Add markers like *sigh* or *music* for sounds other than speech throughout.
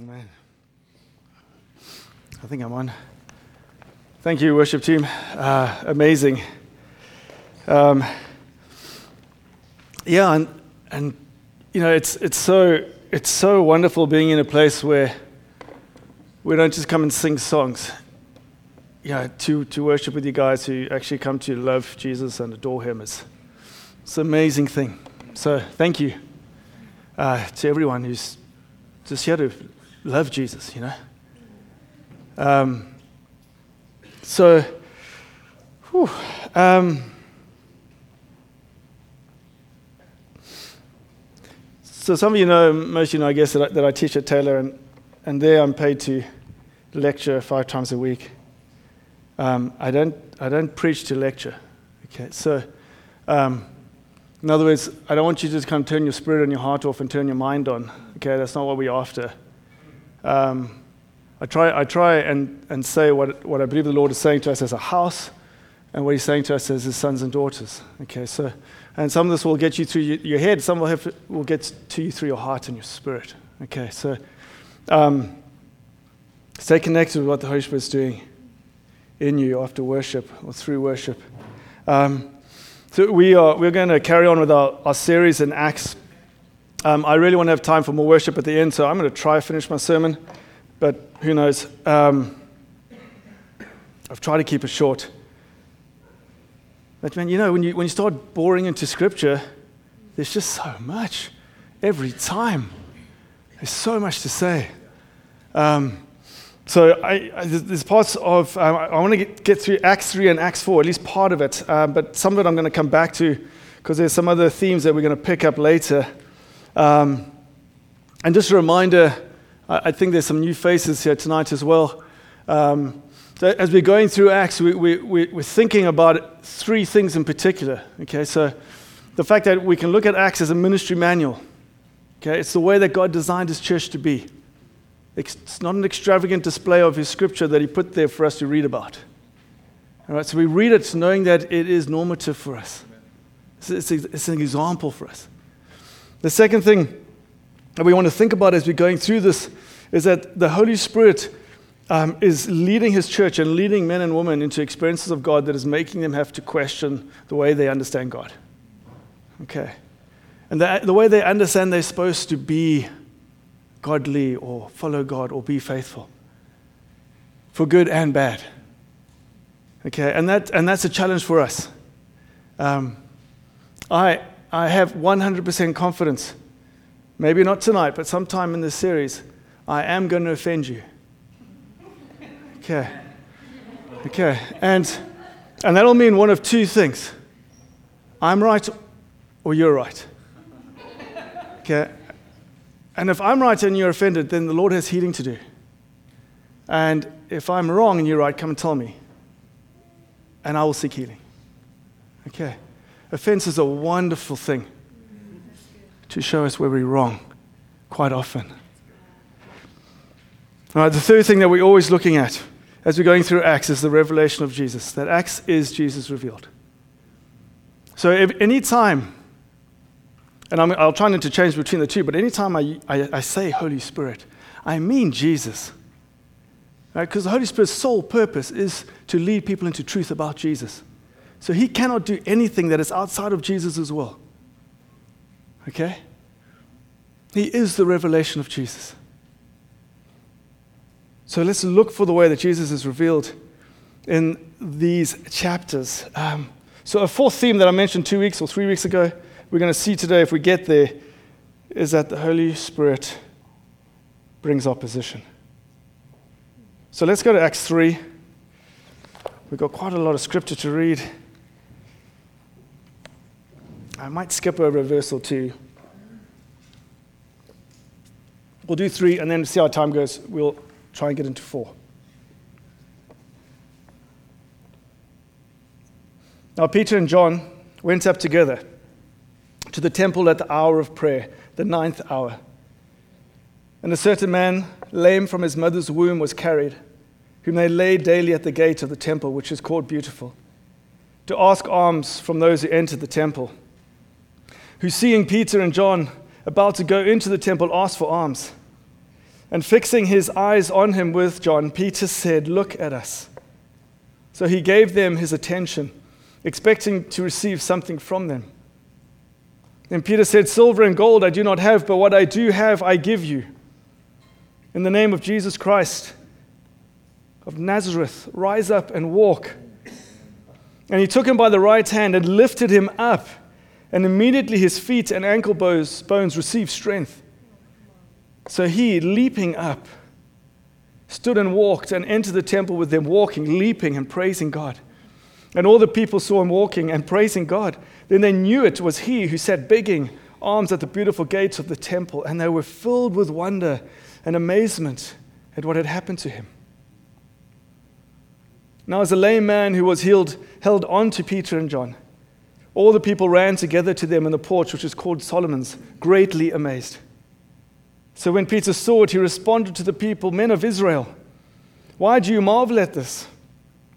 Amen. I think I'm on. Thank you, worship team. Uh, amazing. Um, yeah, and, and you know, it's, it's, so, it's so wonderful being in a place where we don't just come and sing songs. Know, to, to worship with you guys who actually come to love Jesus and adore Him is it's an amazing thing. So, thank you uh, to everyone who's just here to love Jesus, you know. Um, so, whew, um, so some of you know, most of you know, I guess, that I, that I teach at Taylor, and, and there I'm paid to lecture five times a week. Um, I, don't, I don't preach to lecture. Okay, so um, in other words, I don't want you to just kind of turn your spirit and your heart off and turn your mind on. Okay, that's not what we're after. Um, I try, I try and, and say what, what I believe the Lord is saying to us as a house and what He's saying to us as His sons and daughters. Okay, so, and some of this will get you through your, head, some will, have, will get to you through your heart and your spirit. Okay, so um, stay connected with what the Holy Spirit is doing in you after worship or through worship. Um, so we are, we're going to carry on with our, our series in Acts. Um, I really want to have time for more worship at the end, so I'm going to try finish my sermon but who knows? Um, I've tried to keep it short. But man, you know, when you, when you start boring into scripture, there's just so much every time. There's so much to say. Um, so I, I, there's parts of, um, I want to get, get, through Acts 3 and Acts 4, at least part of it. Um, but some of it I'm going to come back to because there's some other themes that we're going to pick up later. Um, and just a reminder I think there's some new faces here tonight as well. Um, so as we're going through Acts, we, we, we, we're thinking about three things in particular. Okay, so the fact that we can look at Acts as a ministry manual. Okay, it's the way that God designed His church to be. It's not an extravagant display of His scripture that He put there for us to read about. All right, so we read it knowing that it is normative for us. It's, it's, it's an example for us. The second thing that we want to think about as we're going through this is that the Holy Spirit um, is leading his church and leading men and women into experiences of God that is making them have to question the way they understand God. Okay. And the, the way they understand they're supposed to be godly or follow God or be faithful for good and bad. Okay, and, that, and that's a challenge for us. Um, I, I have 100% confidence Maybe not tonight, but sometime in this series, I am going to offend you. Okay. Okay. And, and that'll mean one of two things I'm right or you're right. Okay. And if I'm right and you're offended, then the Lord has healing to do. And if I'm wrong and you're right, come and tell me. And I will seek healing. Okay. Offense is a wonderful thing to show us where we're wrong quite often. All right, the third thing that we're always looking at as we're going through Acts is the revelation of Jesus, that Acts is Jesus revealed. So, if, any time, and i will try not to change between the two, but anytime I, I, I say Holy Spirit, I mean Jesus. Because right? the Holy Spirit's sole purpose is to lead people into truth about Jesus. So he cannot do anything that is outside of Jesus will. Okay? He is the revelation of Jesus. So let's look for the way that Jesus is revealed in these chapters. Um, so, a fourth theme that I mentioned two weeks or three weeks ago, we're going to see today if we get there, is that the Holy Spirit brings opposition. So, let's go to Acts 3. We've got quite a lot of scripture to read. I might skip over a verse or two. We'll do three and then see how time goes. We'll try and get into four. Now, Peter and John went up together to the temple at the hour of prayer, the ninth hour. And a certain man, lame from his mother's womb, was carried, whom they laid daily at the gate of the temple, which is called Beautiful, to ask alms from those who entered the temple who, seeing Peter and John about to go into the temple, asked for alms. And fixing his eyes on him with John, Peter said, Look at us. So he gave them his attention, expecting to receive something from them. Then Peter said, Silver and gold I do not have, but what I do have I give you. In the name of Jesus Christ of Nazareth, rise up and walk. And he took him by the right hand and lifted him up, and immediately his feet and ankle bones bones received strength. So he, leaping up, stood and walked and entered the temple with them, walking, leaping, and praising God. And all the people saw him walking and praising God. Then they knew it was he who sat begging alms at the beautiful gates of the temple, and they were filled with wonder and amazement at what had happened to him. Now, as a lame man who was healed held on to Peter and John, all the people ran together to them in the porch, which is called Solomon's, greatly amazed. So when Peter saw it, he responded to the people, Men of Israel, why do you marvel at this?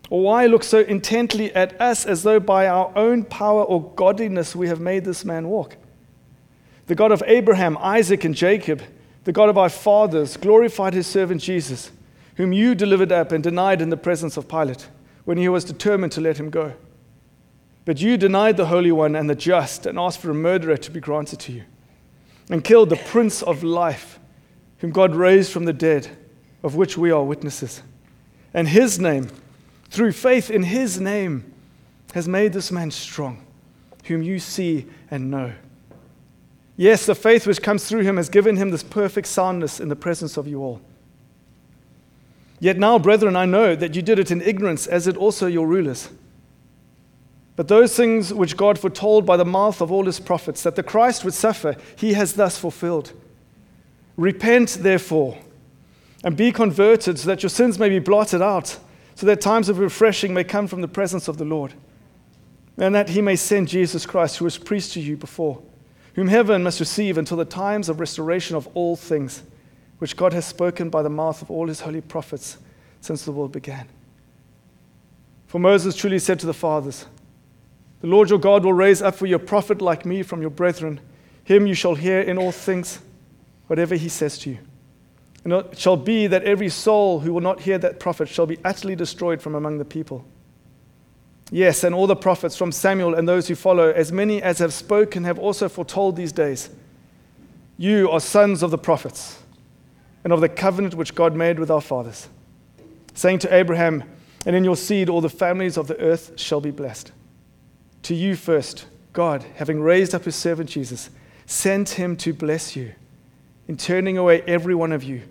Or why look so intently at us as though by our own power or godliness we have made this man walk? The God of Abraham, Isaac, and Jacob, the God of our fathers, glorified his servant Jesus, whom you delivered up and denied in the presence of Pilate when he was determined to let him go. But you denied the Holy One and the just and asked for a murderer to be granted to you and killed the Prince of Life, whom God raised from the dead, of which we are witnesses. And his name, through faith in his name, has made this man strong, whom you see and know. Yes, the faith which comes through him has given him this perfect soundness in the presence of you all. Yet now, brethren, I know that you did it in ignorance, as did also your rulers. But those things which God foretold by the mouth of all his prophets, that the Christ would suffer, he has thus fulfilled. Repent, therefore, and be converted, so that your sins may be blotted out, so that times of refreshing may come from the presence of the Lord, and that he may send Jesus Christ, who was preached to you before, whom heaven must receive until the times of restoration of all things, which God has spoken by the mouth of all his holy prophets since the world began. For Moses truly said to the fathers, the Lord your God will raise up for you a prophet like me from your brethren. Him you shall hear in all things, whatever he says to you. And it shall be that every soul who will not hear that prophet shall be utterly destroyed from among the people. Yes, and all the prophets from Samuel and those who follow, as many as have spoken, have also foretold these days. You are sons of the prophets and of the covenant which God made with our fathers, saying to Abraham, And in your seed all the families of the earth shall be blessed. To you first, God, having raised up his servant Jesus, sent him to bless you in turning away every one of you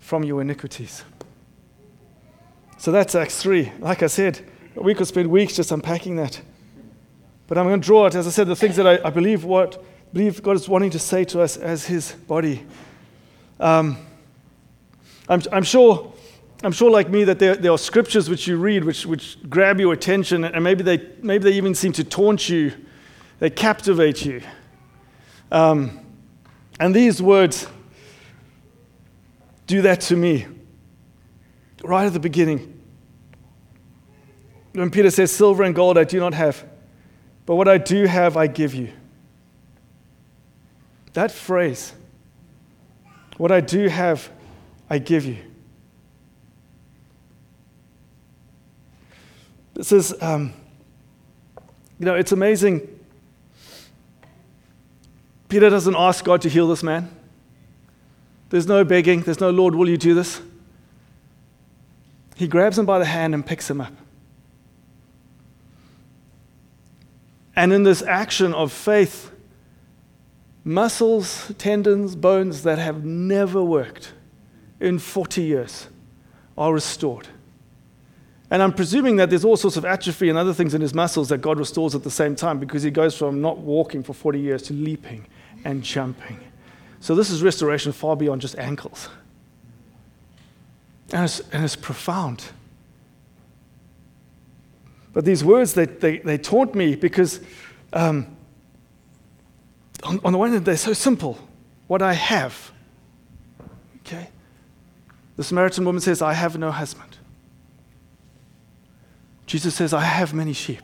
from your iniquities. So that's Acts 3. Like I said, we could spend weeks just unpacking that. But I'm going to draw it, as I said, the things that I, I believe what believe God is wanting to say to us as his body. Um, I'm, I'm sure I'm sure, like me, that there, there are scriptures which you read which, which grab your attention, and maybe they, maybe they even seem to taunt you, they captivate you. Um, and these words do that to me right at the beginning. When Peter says, Silver and gold I do not have, but what I do have I give you. That phrase, what I do have I give you. This is, um, you know, it's amazing. Peter doesn't ask God to heal this man. There's no begging. There's no, Lord, will you do this? He grabs him by the hand and picks him up. And in this action of faith, muscles, tendons, bones that have never worked in 40 years are restored. And I'm presuming that there's all sorts of atrophy and other things in his muscles that God restores at the same time because he goes from not walking for 40 years to leaping and jumping. So this is restoration far beyond just ankles. And it's, and it's profound. But these words, they, they, they taunt me because, um, on, on the one hand, they're so simple. What I have. Okay? The Samaritan woman says, I have no husband. Jesus says, I have many sheep.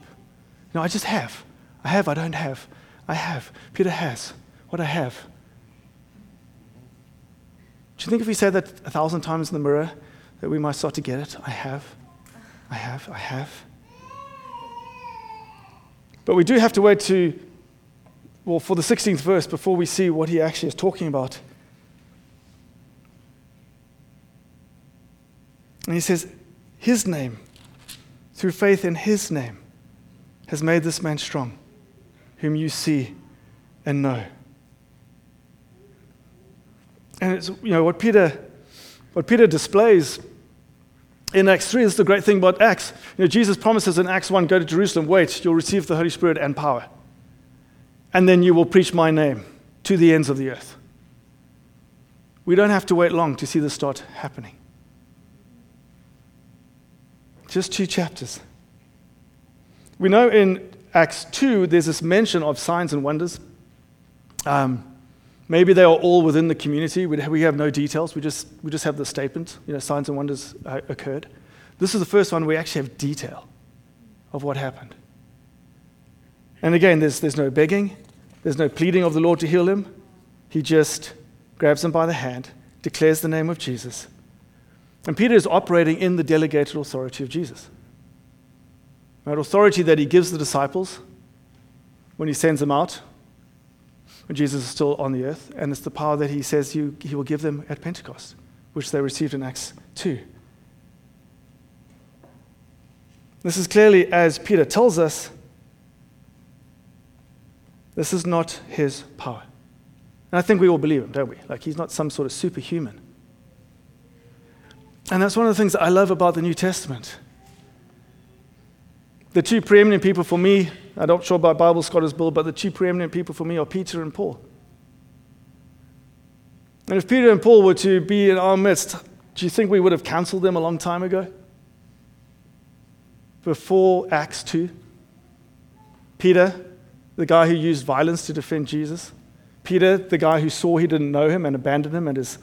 No, I just have. I have, I don't have. I have. Peter has what I have. Do you think if we say that a thousand times in the mirror, that we might start to get it? I have. I have. I have. But we do have to wait to, well, for the 16th verse before we see what he actually is talking about. And he says, His name, through faith in His name, has made this man strong, whom you see and know. And it's, you know, what Peter, what Peter displays in Acts 3 is the great thing about Acts. You know, Jesus promises in Acts 1 go to Jerusalem, wait, you'll receive the Holy Spirit and power. And then you will preach my name to the ends of the earth. We don't have to wait long to see this start happening. Just two chapters. We know in Acts 2 there's this mention of signs and wonders. Um, maybe they are all within the community. We have no details. We just, we just have the statement, you know, signs and wonders uh, occurred. This is the first one we actually have detail of what happened. And again, there's, there's no begging, there's no pleading of the Lord to heal him. He just grabs him by the hand, declares the name of Jesus. And Peter is operating in the delegated authority of Jesus. That authority that he gives the disciples when he sends them out, when Jesus is still on the earth, and it's the power that he says he will give them at Pentecost, which they received in Acts 2. This is clearly, as Peter tells us, this is not his power. And I think we all believe him, don't we? Like he's not some sort of superhuman. And that's one of the things that I love about the New Testament. The two preeminent people for me, I'm not sure about Bible scholars, Bill, but the two preeminent people for me are Peter and Paul. And if Peter and Paul were to be in our midst, do you think we would have cancelled them a long time ago? Before Acts 2? Peter, the guy who used violence to defend Jesus. Peter, the guy who saw he didn't know him and abandoned him at his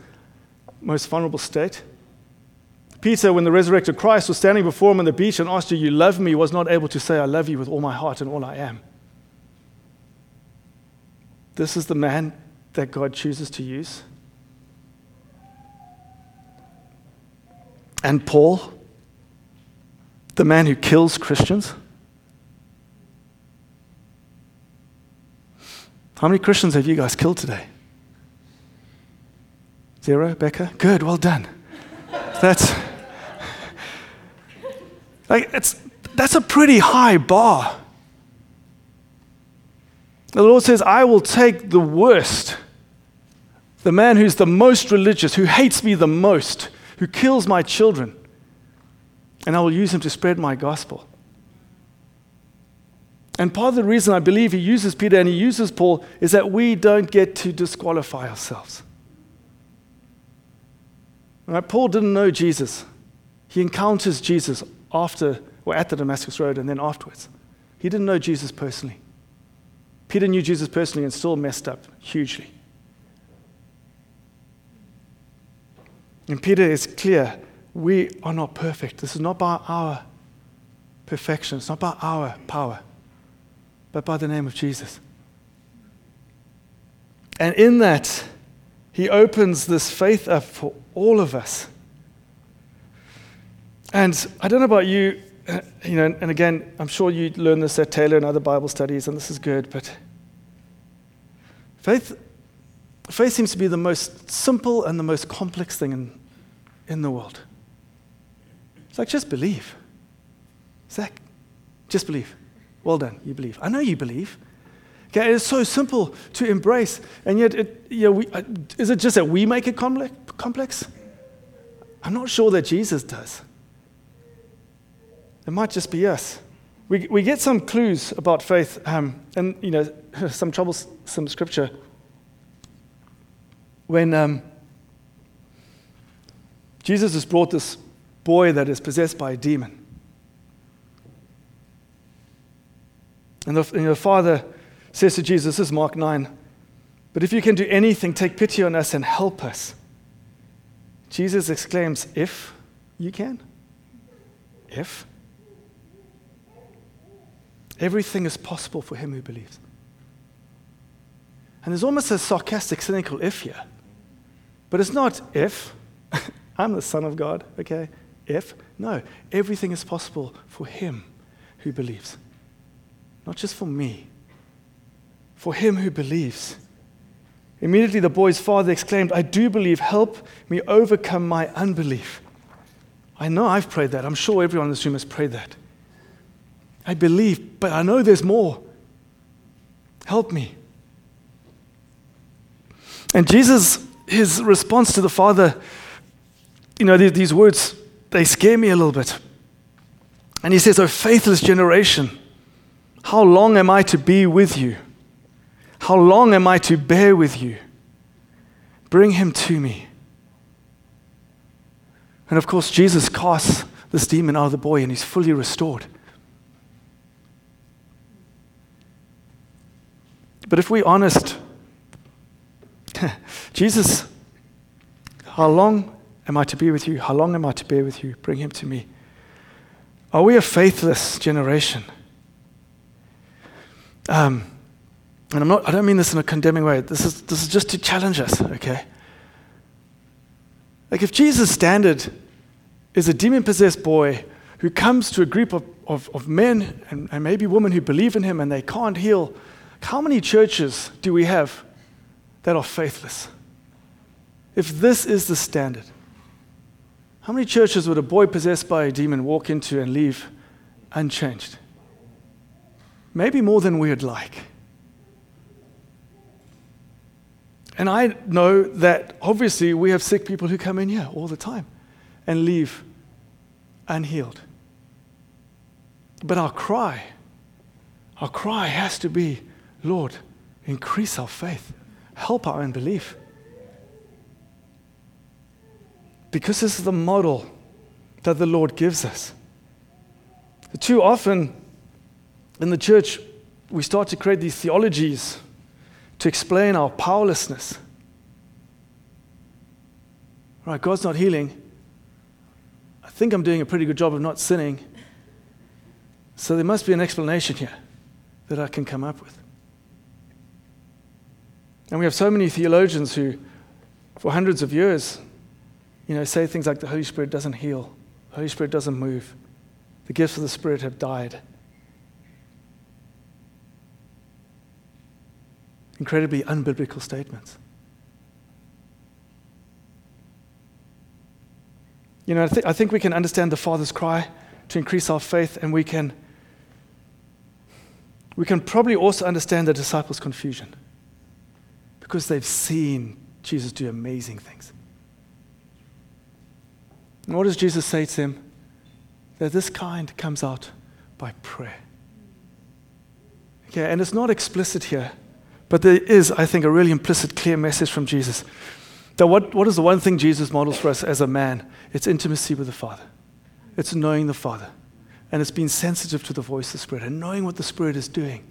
most vulnerable state. Peter, when the resurrected Christ was standing before him on the beach and asked, Do you love me? was not able to say, I love you with all my heart and all I am. This is the man that God chooses to use. And Paul, the man who kills Christians. How many Christians have you guys killed today? Zero, Becca? Good, well done. That's. Like, it's, that's a pretty high bar. The Lord says, I will take the worst, the man who's the most religious, who hates me the most, who kills my children, and I will use him to spread my gospel. And part of the reason I believe he uses Peter and he uses Paul is that we don't get to disqualify ourselves. Right? Paul didn't know Jesus. He encounters Jesus after or at the Damascus Road and then afterwards. He didn't know Jesus personally. Peter knew Jesus personally and still messed up hugely. And Peter is clear we are not perfect. This is not by our perfection, it's not by our power, but by the name of Jesus. And in that, he opens this faith up for all of us and I don't know about you, uh, you know, and again, I'm sure you learn this at Taylor and other Bible studies, and this is good, but faith, faith seems to be the most simple and the most complex thing in, in the world. It's like, just believe. Zach, just believe. Well done, you believe. I know you believe. Okay, it's so simple to embrace, and yet, it, you know, we, uh, is it just that we make it complex? I'm not sure that Jesus does. It might just be us. We, we get some clues about faith, um, and you know, *laughs* some troublesome scripture. When um, Jesus has brought this boy that is possessed by a demon, and the, and the father says to Jesus, "This is Mark nine, but if you can do anything, take pity on us and help us." Jesus exclaims, "If you can, if." Everything is possible for him who believes. And there's almost a sarcastic, cynical if here. But it's not if. *laughs* I'm the Son of God, okay? If. No, everything is possible for him who believes. Not just for me, for him who believes. Immediately the boy's father exclaimed, I do believe, help me overcome my unbelief. I know I've prayed that. I'm sure everyone in this room has prayed that. I believe, but I know there's more. Help me. And Jesus, his response to the Father, you know, these words, they scare me a little bit. And he says, O faithless generation, how long am I to be with you? How long am I to bear with you? Bring him to me. And of course, Jesus casts this demon out of the boy and he's fully restored. But if we're honest, *laughs* Jesus, how long am I to be with you? How long am I to bear with you? Bring him to me. Are we a faithless generation? Um, and I'm not, I don't mean this in a condemning way. This is, this is just to challenge us, okay? Like if Jesus' standard is a demon possessed boy who comes to a group of, of, of men and, and maybe women who believe in him and they can't heal, how many churches do we have that are faithless? If this is the standard, how many churches would a boy possessed by a demon walk into and leave unchanged? Maybe more than we would like. And I know that obviously we have sick people who come in here all the time and leave unhealed. But our cry, our cry has to be, Lord, increase our faith, help our unbelief. Because this is the model that the Lord gives us. Too often in the church, we start to create these theologies to explain our powerlessness. Right, God's not healing. I think I'm doing a pretty good job of not sinning. So there must be an explanation here that I can come up with. And we have so many theologians who, for hundreds of years, you know, say things like the Holy Spirit doesn't heal, the Holy Spirit doesn't move, the gifts of the Spirit have died. Incredibly unbiblical statements. You know, I, th- I think we can understand the Father's cry to increase our faith, and we can, we can probably also understand the disciples' confusion because they've seen Jesus do amazing things. And what does Jesus say to them? That this kind comes out by prayer. Okay, and it's not explicit here, but there is, I think, a really implicit, clear message from Jesus. That what, what is the one thing Jesus models for us as a man? It's intimacy with the Father, it's knowing the Father, and it's being sensitive to the voice of the Spirit and knowing what the Spirit is doing.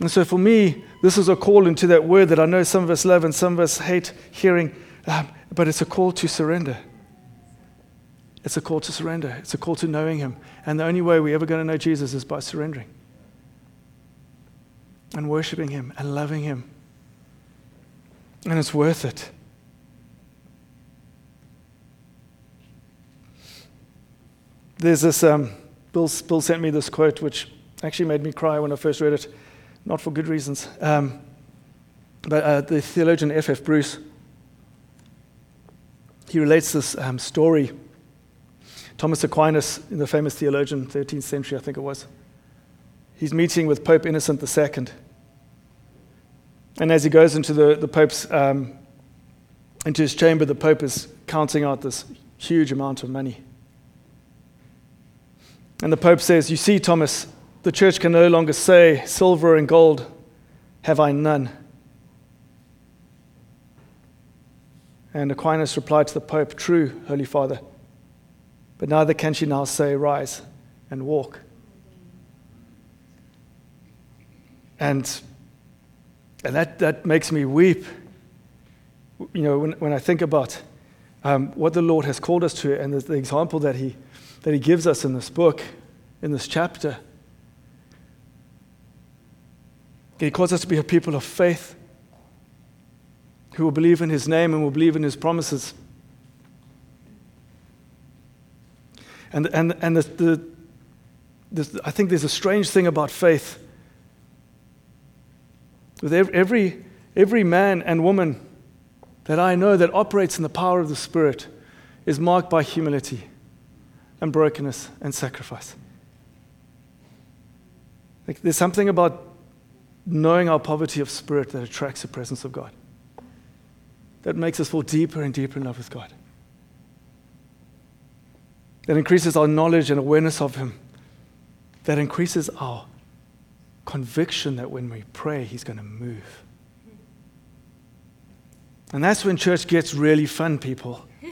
And so for me, this is a call into that word that I know some of us love and some of us hate hearing, um, but it's a call to surrender. It's a call to surrender. It's a call to knowing Him. And the only way we're ever going to know Jesus is by surrendering and worshiping Him and loving Him. And it's worth it. There's this, um, Bill, Bill sent me this quote, which actually made me cry when I first read it, not for good reasons. Um, but uh, the theologian F.F. F. Bruce, he relates this um, story. Thomas Aquinas, the famous theologian, 13th century, I think it was, he's meeting with Pope Innocent II. And as he goes into the, the Pope's um, into his chamber, the Pope is counting out this huge amount of money. And the Pope says, You see, Thomas, the church can no longer say, Silver and gold have I none. And Aquinas replied to the Pope, True, Holy Father. But neither can she now say, Rise and walk. And, and that, that makes me weep. You know, when, when I think about um, what the Lord has called us to and the, the example that he, that he gives us in this book, in this chapter. He calls us to be a people of faith. who will believe in his name and will believe in his promises. And, and, and the, the, the, I think there's a strange thing about faith. With every, every man and woman that I know that operates in the power of the Spirit is marked by humility and brokenness and sacrifice. Like, there's something about knowing our poverty of spirit that attracts the presence of God, that makes us fall deeper and deeper in love with God that increases our knowledge and awareness of Him, that increases our conviction that when we pray, He's going to move. And that's when church gets really fun, people. *laughs*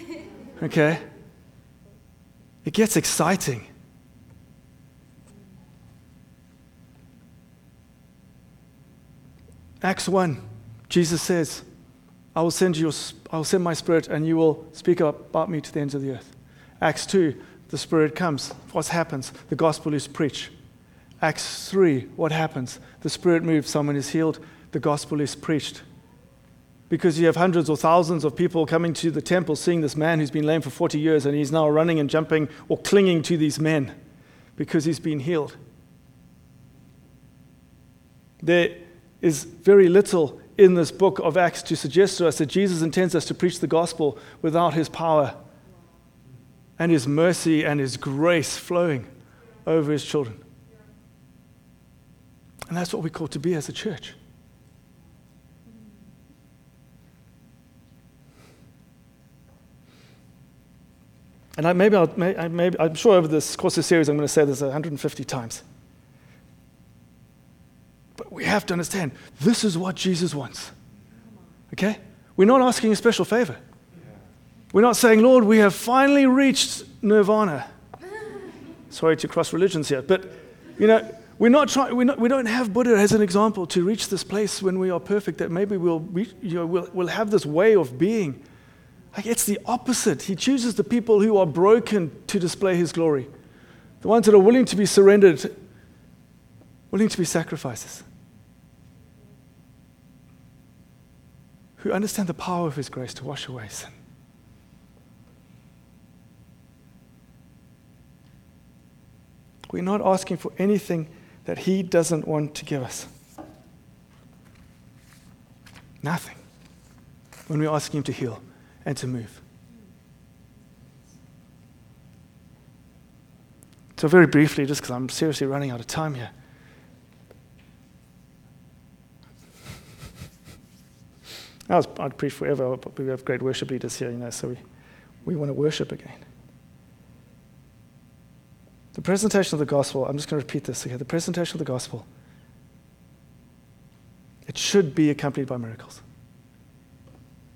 Okay? It gets exciting. Acts 1, Jesus says, I will send you, I will send my spirit and you will speak about me to the ends of the earth. Acts 2, the Spirit comes. What happens? The gospel is preached. Acts 3, what happens? The Spirit moves, someone is healed, the gospel is preached. Because you have hundreds or thousands of people coming to the temple seeing this man who's been lame for 40 years and he's now running and jumping or clinging to these men because he's been healed. There is very little in this book of Acts to suggest to us that Jesus intends us to preach the gospel without his power and His mercy and His grace flowing over His children. And that's what we're called to be as a church. And I, maybe, I'll, maybe I'm sure over this course of series I'm going to say this 150 times. We have to understand this is what Jesus wants. Okay? We're not asking a special favor. We're not saying, Lord, we have finally reached nirvana. *laughs* Sorry to cross religions here, but you know, we're not trying, we're not, we don't have Buddha as an example to reach this place when we are perfect, that maybe we'll, you know, we'll, we'll have this way of being. Like it's the opposite. He chooses the people who are broken to display his glory, the ones that are willing to be surrendered, willing to be sacrifices, who understand the power of his grace to wash away sin. We're not asking for anything that He doesn't want to give us. Nothing. When we're asking Him to heal and to move. So, very briefly, just because I'm seriously running out of time here. I was, I'd preach forever, but we have great worship leaders here, you know, so we, we want to worship again. The presentation of the gospel, I'm just going to repeat this again. The presentation of the gospel, it should be accompanied by miracles.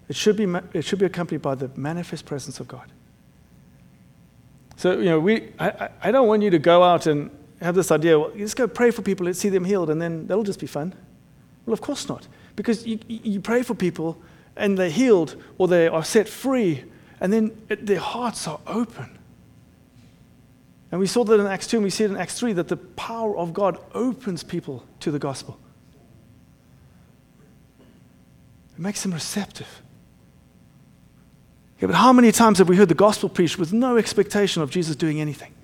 It should be, it should be accompanied by the manifest presence of God. So, you know, we, I, I don't want you to go out and have this idea, well, just go pray for people, let's see them healed, and then that'll just be fun. Well, of course not. Because you, you pray for people and they're healed or they are set free, and then it, their hearts are open. And we saw that in Acts 2 and we see it in Acts 3 that the power of God opens people to the gospel. It makes them receptive. Yeah, but how many times have we heard the gospel preached with no expectation of Jesus doing anything?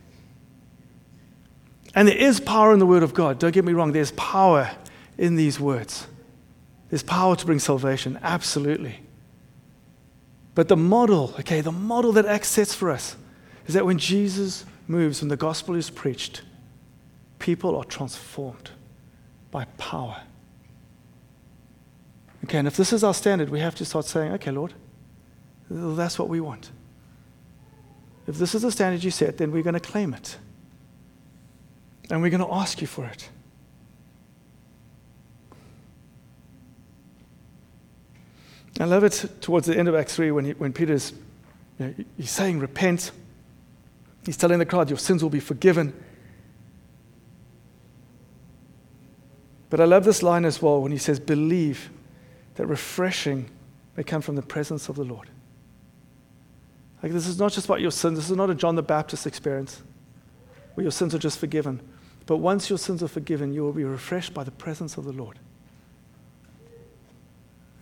And there is power in the word of God. Don't get me wrong, there's power in these words. There's power to bring salvation, absolutely. But the model, okay, the model that Acts sets for us is that when Jesus moves, when the gospel is preached, people are transformed by power. Okay, and if this is our standard, we have to start saying, okay, Lord, that's what we want. If this is the standard you set, then we're going to claim it. And we're going to ask you for it. I love it towards the end of Acts 3 when, he, when Peter's you know, he's saying, repent. He's telling the crowd, Your sins will be forgiven. But I love this line as well when he says, Believe that refreshing may come from the presence of the Lord. Like, this is not just about your sins. This is not a John the Baptist experience where your sins are just forgiven. But once your sins are forgiven, you will be refreshed by the presence of the Lord.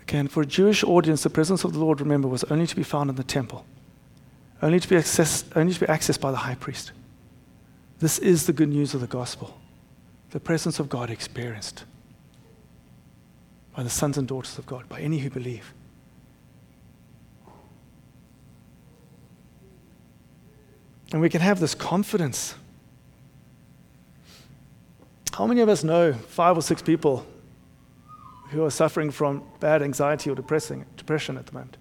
Okay, and for a Jewish audience, the presence of the Lord, remember, was only to be found in the temple, only to be accessed, only to be accessed by the high priest. This is the good news of the gospel. The presence of God experienced by the sons and daughters of God, by any who believe. And we can have this confidence. How many of us know five or six people who are suffering from bad anxiety or depressing, depression at the moment?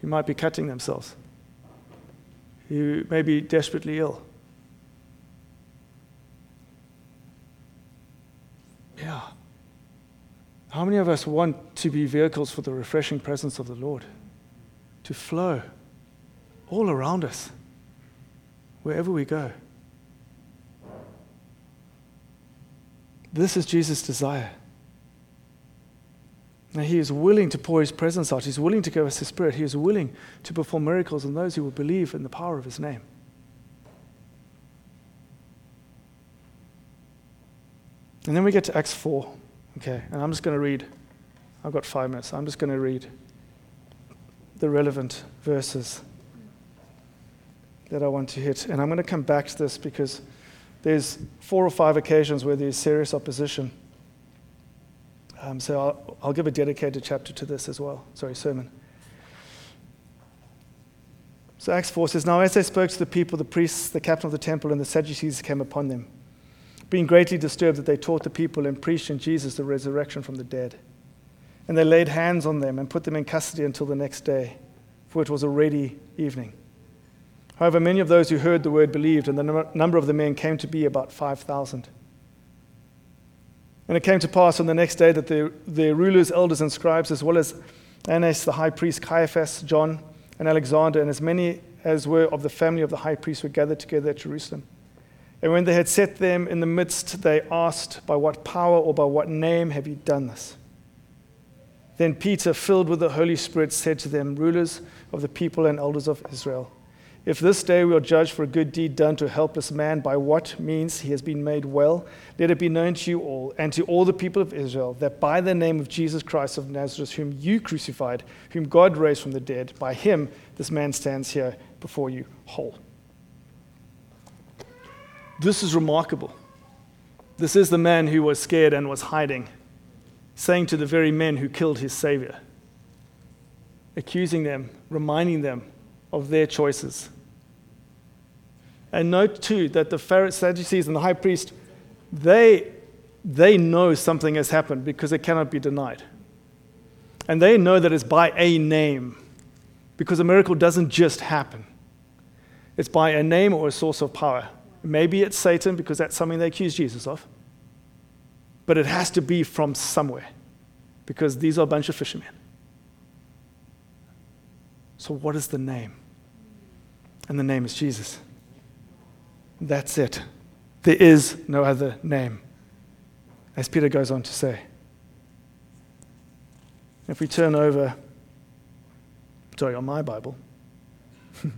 Who might be cutting themselves? Who may be desperately ill? Yeah. How many of us want to be vehicles for the refreshing presence of the Lord to flow all around us, wherever we go? This is Jesus' desire. Now, he is willing to pour his presence out. He's willing to give us his spirit. He is willing to perform miracles in those who will believe in the power of his name. And then we get to Acts 4. Okay, and I'm just going to read. I've got five minutes. I'm just going to read the relevant verses that I want to hit. And I'm going to come back to this because there's four or five occasions where there's serious opposition. Um, so I'll, I'll give a dedicated chapter to this as well. Sorry, sermon. So Acts 4 says, Now as they spoke to the people, the priests, the captain of the temple, and the Sadducees came upon them being greatly disturbed that they taught the people and preached in Jesus the resurrection from the dead. And they laid hands on them and put them in custody until the next day, for it was already evening. However, many of those who heard the word believed, and the number of the men came to be about 5,000. And it came to pass on the next day that the, the rulers, elders, and scribes, as well as Annas the high priest, Caiaphas, John, and Alexander, and as many as were of the family of the high priest, were gathered together at Jerusalem. And when they had set them in the midst, they asked, By what power or by what name have you done this? Then Peter, filled with the Holy Spirit, said to them, Rulers of the people and elders of Israel, if this day we are judged for a good deed done to a helpless man, by what means he has been made well, let it be known to you all and to all the people of Israel that by the name of Jesus Christ of Nazareth, whom you crucified, whom God raised from the dead, by him this man stands here before you whole. This is remarkable. This is the man who was scared and was hiding, saying to the very men who killed his Savior, accusing them, reminding them of their choices. And note too that the Pharisees, Sadducees, and the high priest, they, they know something has happened because it cannot be denied. And they know that it's by a name because a miracle doesn't just happen, it's by a name or a source of power. Maybe it's Satan because that's something they accuse Jesus of. But it has to be from somewhere because these are a bunch of fishermen. So, what is the name? And the name is Jesus. That's it. There is no other name, as Peter goes on to say. If we turn over, sorry, on my Bible. *laughs*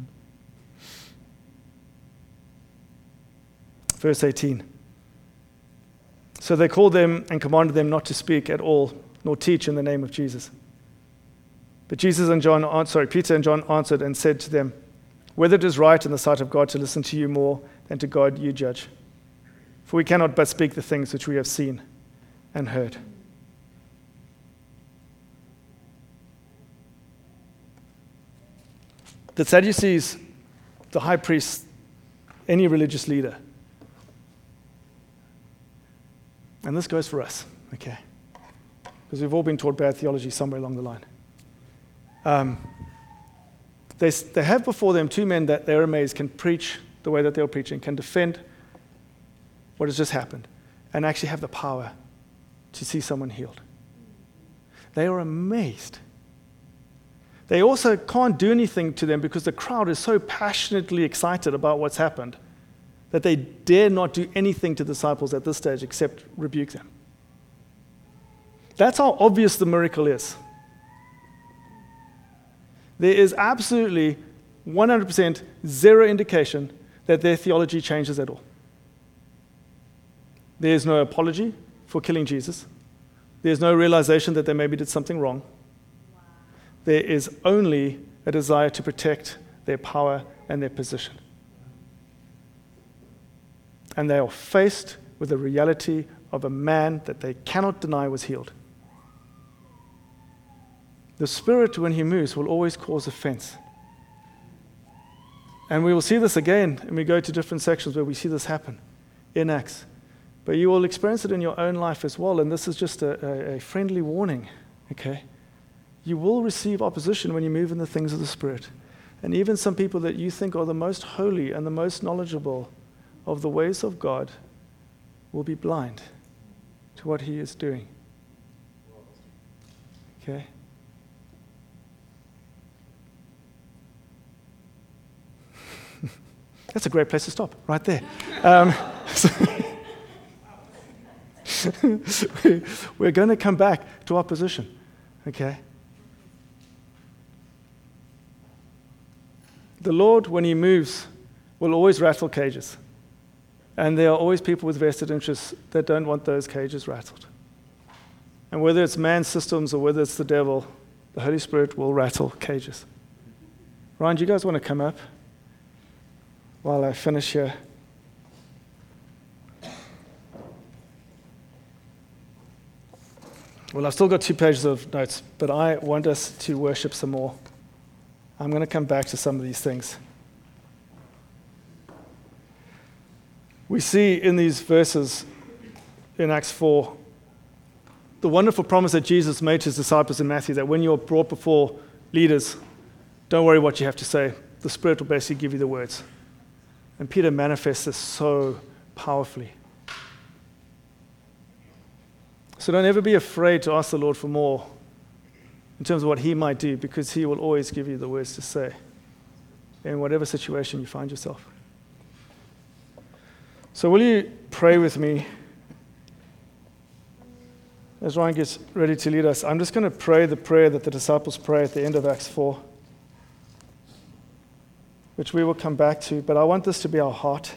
Verse 18. So they called them and commanded them not to speak at all, nor teach in the name of Jesus. But Jesus and John, sorry, Peter and John answered and said to them, Whether it is right in the sight of God to listen to you more than to God, you judge. For we cannot but speak the things which we have seen and heard. The Sadducees, the high priest, any religious leader, And this goes for us, okay? Because we've all been taught bad theology somewhere along the line. Um, they, they have before them two men that they're amazed can preach the way that they're preaching, can defend what has just happened, and actually have the power to see someone healed. They are amazed. They also can't do anything to them because the crowd is so passionately excited about what's happened that they dare not do anything to disciples at this stage except rebuke them. That's how obvious the miracle is. There is absolutely 100% zero indication that their theology changes at all. There is no apology for killing Jesus. There's no realization that they maybe did something wrong. There is only a desire to protect their power and their position. And they are faced with the reality of a man that they cannot deny was healed. The Spirit, when He moves, will always cause offense. And we will see this again, and we go to different sections where we see this happen in Acts. But you will experience it in your own life as well, and this is just a, a, a friendly warning, okay? You will receive opposition when you move in the things of the Spirit. And even some people that you think are the most holy and the most knowledgeable of the ways of God will be blind to what He is doing. Okay? That's a great place to stop, right there. Um, *laughs* *laughs* we're going to come back to our position, okay? The Lord, when He moves, will always rattle cages. And there are always people with vested interests that don't want those cages rattled. And whether it's man's systems or whether it's the devil, the Holy Spirit will rattle cages. Ryan, do you guys want to come up while I finish here? Well, I've still got two pages of notes, but I want us to worship some more. I'm going to come back to some of these things. We see in these verses in Acts 4 the wonderful promise that Jesus made to his disciples in Matthew that when you're brought before leaders, don't worry what you have to say. The Spirit will basically give you the words. And Peter manifests this so powerfully. So don't ever be afraid to ask the Lord for more in terms of what He might do, because He will always give you the words to say in whatever situation you find yourself. So, will you pray with me as Ryan gets ready to lead us? I'm just going to pray the prayer that the disciples pray at the end of Acts 4, which we will come back to, but I want this to be our heart.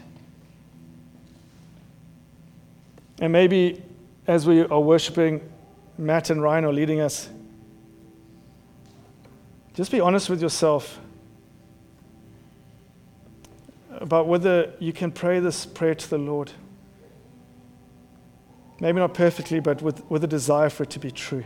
And maybe as we are worshiping, Matt and Ryan are leading us. Just be honest with yourself about whether you can pray this prayer to the Lord. Maybe not perfectly, but with, with a desire for it to be true.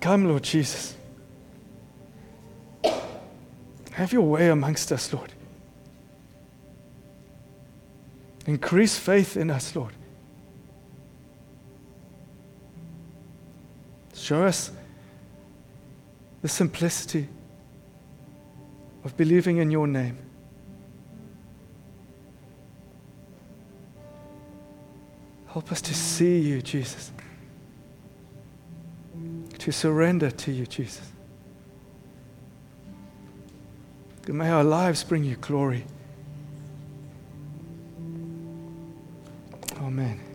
Come, Lord Jesus. Have your way amongst us, Lord. Increase faith in us, Lord. Show us the simplicity of believing in your name. Help us to see you, Jesus. To surrender to you, Jesus. And may our lives bring you glory. Amen.